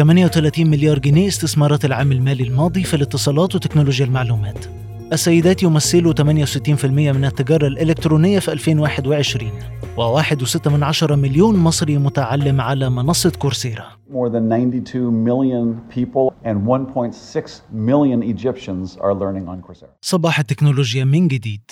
38 مليار جنيه استثمارات العام المالي الماضي في الاتصالات وتكنولوجيا المعلومات. السيدات يمثلوا 68% من التجارة الإلكترونية في 2021 و1.6 مليون مصري متعلم على منصة كورسيرا. More than 92 million people and 1.6 million Egyptians are learning on Coursera. صباح التكنولوجيا من جديد.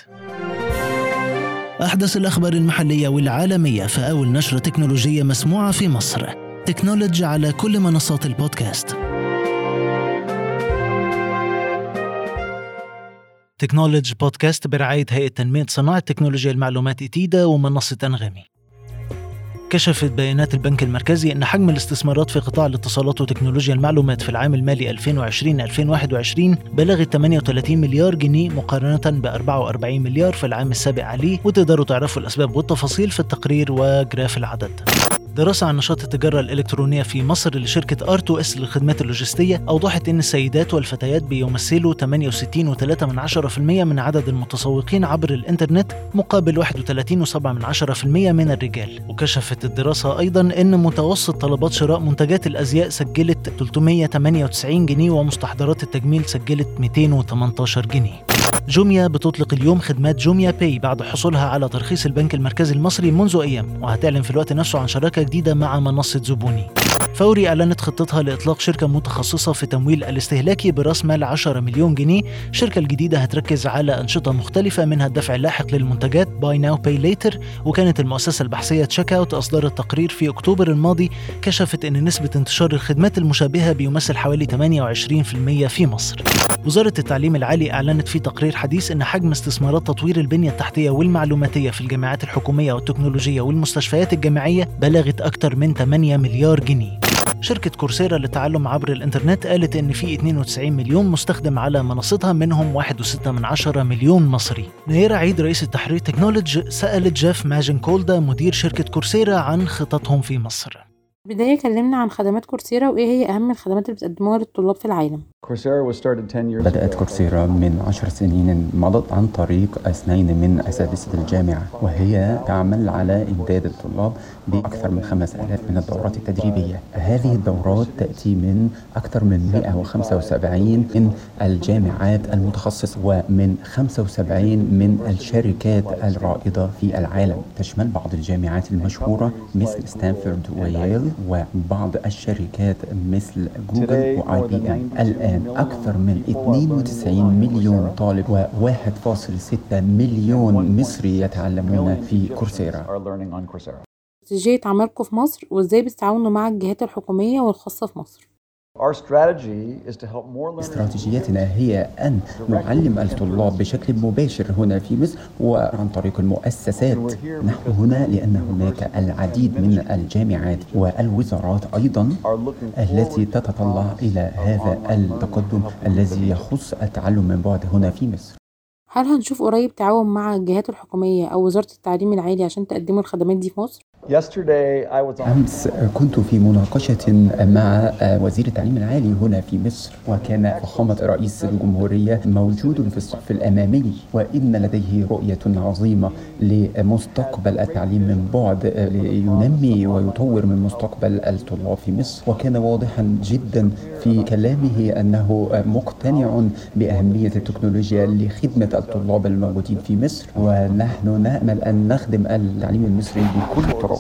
أحدث الأخبار المحلية والعالمية في أول نشرة تكنولوجية مسموعة في مصر. تكنولوجي على كل منصات البودكاست. تكنولوجي بودكاست برعاية هيئة تنمية صناعة تكنولوجيا المعلومات ITIDA ومنصة أنغامي. كشفت بيانات البنك المركزي أن حجم الاستثمارات في قطاع الاتصالات وتكنولوجيا المعلومات في العام المالي 2020-2021 بلغت 38 مليار جنيه مقارنة ب 44 مليار في العام السابق عليه وتقدروا تعرفوا الأسباب والتفاصيل في التقرير و graph العدد. دراسة عن نشاط التجارة الإلكترونية في مصر لشركة R2S للخدمات اللوجستية أوضحت أن السيدات والفتيات بيمثلوا 68.3% من عدد المتسوقين عبر الإنترنت مقابل 31.7% من الرجال. وكشفت الدراسة أيضا أن متوسط طلبات شراء منتجات الأزياء سجلت 398 جنيه ومستحضرات التجميل سجلت 218 جنيه. Jumia بتطلق اليوم خدمات Jumia Pay بعد حصولها على ترخيص البنك المركزي المصري منذ أيام وهتعلن في الوقت نفسه عن شراكة جديدة مع منصة زبوني فوري أعلنت خطتها لإطلاق شركة متخصصة في تمويل الاستهلاكي برأس مال 10 مليون جنيه. الشركة الجديدة هتركز على أنشطة مختلفة منها الدفع اللاحق للمنتجات buy now pay later وكانت المؤسسة البحثية Checkout أصدرت تقرير في أكتوبر الماضي. كشفت أن نسبة انتشار الخدمات المشابهة بيمثل حوالي 28% في مصر. وزارة التعليم العالي أعلنت في تقرير حديث أن حجم استثمارات تطوير البنية التحتية والمعلوماتية في الجامعات الحكومية والتكنولوجية والمستشفيات الجامعية بلغت أكثر من 8 مليار جنيه. شركة Coursera للتعلم عبر الإنترنت قالت إن في 92 مليون مستخدم على منصتها منهم 1.6 مليون مصري. نيرة عيد رئيس التحرير تكنولوجي سألت جيف ماجيونكالدا مدير شركة Coursera عن خططهم في مصر. بداية كلمنا عن خدمات كورسيرا وإيه هي أهم الخدمات اللي بتقدموها للطلاب في العالم. بدأت كورسيرا من عشر سنين مضت عن طريق أثنين من أساتذة الجامعة وهي تعمل على إمداد الطلاب بأكثر من 5000 من الدورات التدريبية. هذه الدورات تأتي من أكثر من 175 من الجامعات المتخصصة ومن 75 من الشركات الرائدة في العالم. تشمل بعض الجامعات المشهورة مثل ستانفورد وييل وبعض الشركات مثل Google و IBM الآن أكثر من 92 مليون طالب و1.6 مليون مصري يتعلمون في Coursera. استراتيجية عملكم في مصر وإزاي بتتعاونوا مع الجهات الحكومية والخاصة في مصر. استراتيجيتنا هي أن نعلم الطلاب بشكل مباشر هنا في مصر وعن طريق المؤسسات. نحن هنا لأن هناك العديد من الجامعات والوزارات أيضا التي تتطلع إلى هذا التقدم الذي يخص التعلم من بعد هنا في مصر. هل هنشوف قريب تعاون مع الجهات الحكومية أو وزارة التعليم العالي عشان تقدموا الخدمات دي في مصر؟ أمس كنت في مناقشة مع وزير التعليم العالي هنا في مصر وكان فخامة رئيس الجمهورية موجود في الصف الأمامي وإن لديه رؤية عظيمة لمستقبل التعليم من بعد لينمي ويطور من مستقبل الطلاب في مصر وكان واضحا جدا في كلامه أنه مقتنع بأهمية التكنولوجيا لخدمة الطلاب الموجودين في مصر ونحن نأمل أن نخدم التعليم المصري بكل الطرق.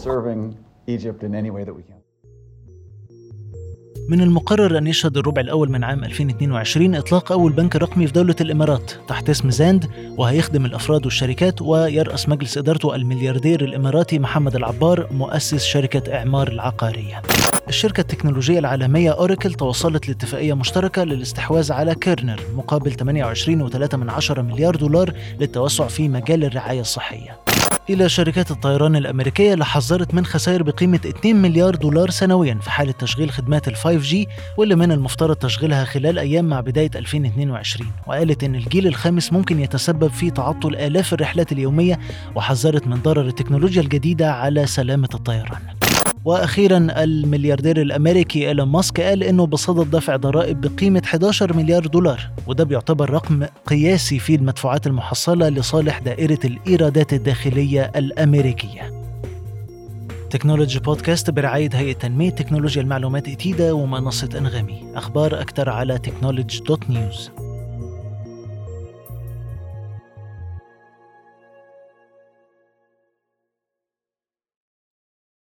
من المقرر أن يشهد الربع الأول من عام 2022 إطلاق أول بنك رقمي في دولة الإمارات تحت اسم زاند وهيخدم الأفراد والشركات ويرأس مجلس إدارته الملياردير الإماراتي محمد العبار مؤسس شركة إعمار العقارية. الشركة التكنولوجية العالمية أوراكل توصلت لاتفاقية مشتركة للاستحواذ على كيرنر مقابل 28.3 مليار دولار للتوسع في مجال الرعاية الصحية. إلى شركات الطيران الأمريكية اللي حذرت من خسائر بقيمة 2 مليار دولار سنويا في حالة تشغيل خدمات ال 5G واللي من المفترض تشغيلها خلال أيام مع بداية 2022 وقالت إن الجيل الخامس ممكن يتسبب في تعطل آلاف الرحلات اليومية وحذرت من ضرر التكنولوجيا الجديدة على سلامة الطيران. وأخيرا الملياردير الأمريكي إيلون ماسك قال إنه بصدد دفع ضرائب بقيمة 11 مليار دولار وده بيعتبر رقم قياسي في المدفوعات المحصلة لصالح دائرة الإيرادات الداخلية الأمريكية. تكنولوجي بودكاست برعاية هيئة تنمية تكنولوجيا المعلومات ITIDA ومنصة أنغامي. أخبار أكثر على تكنولوجي dot news.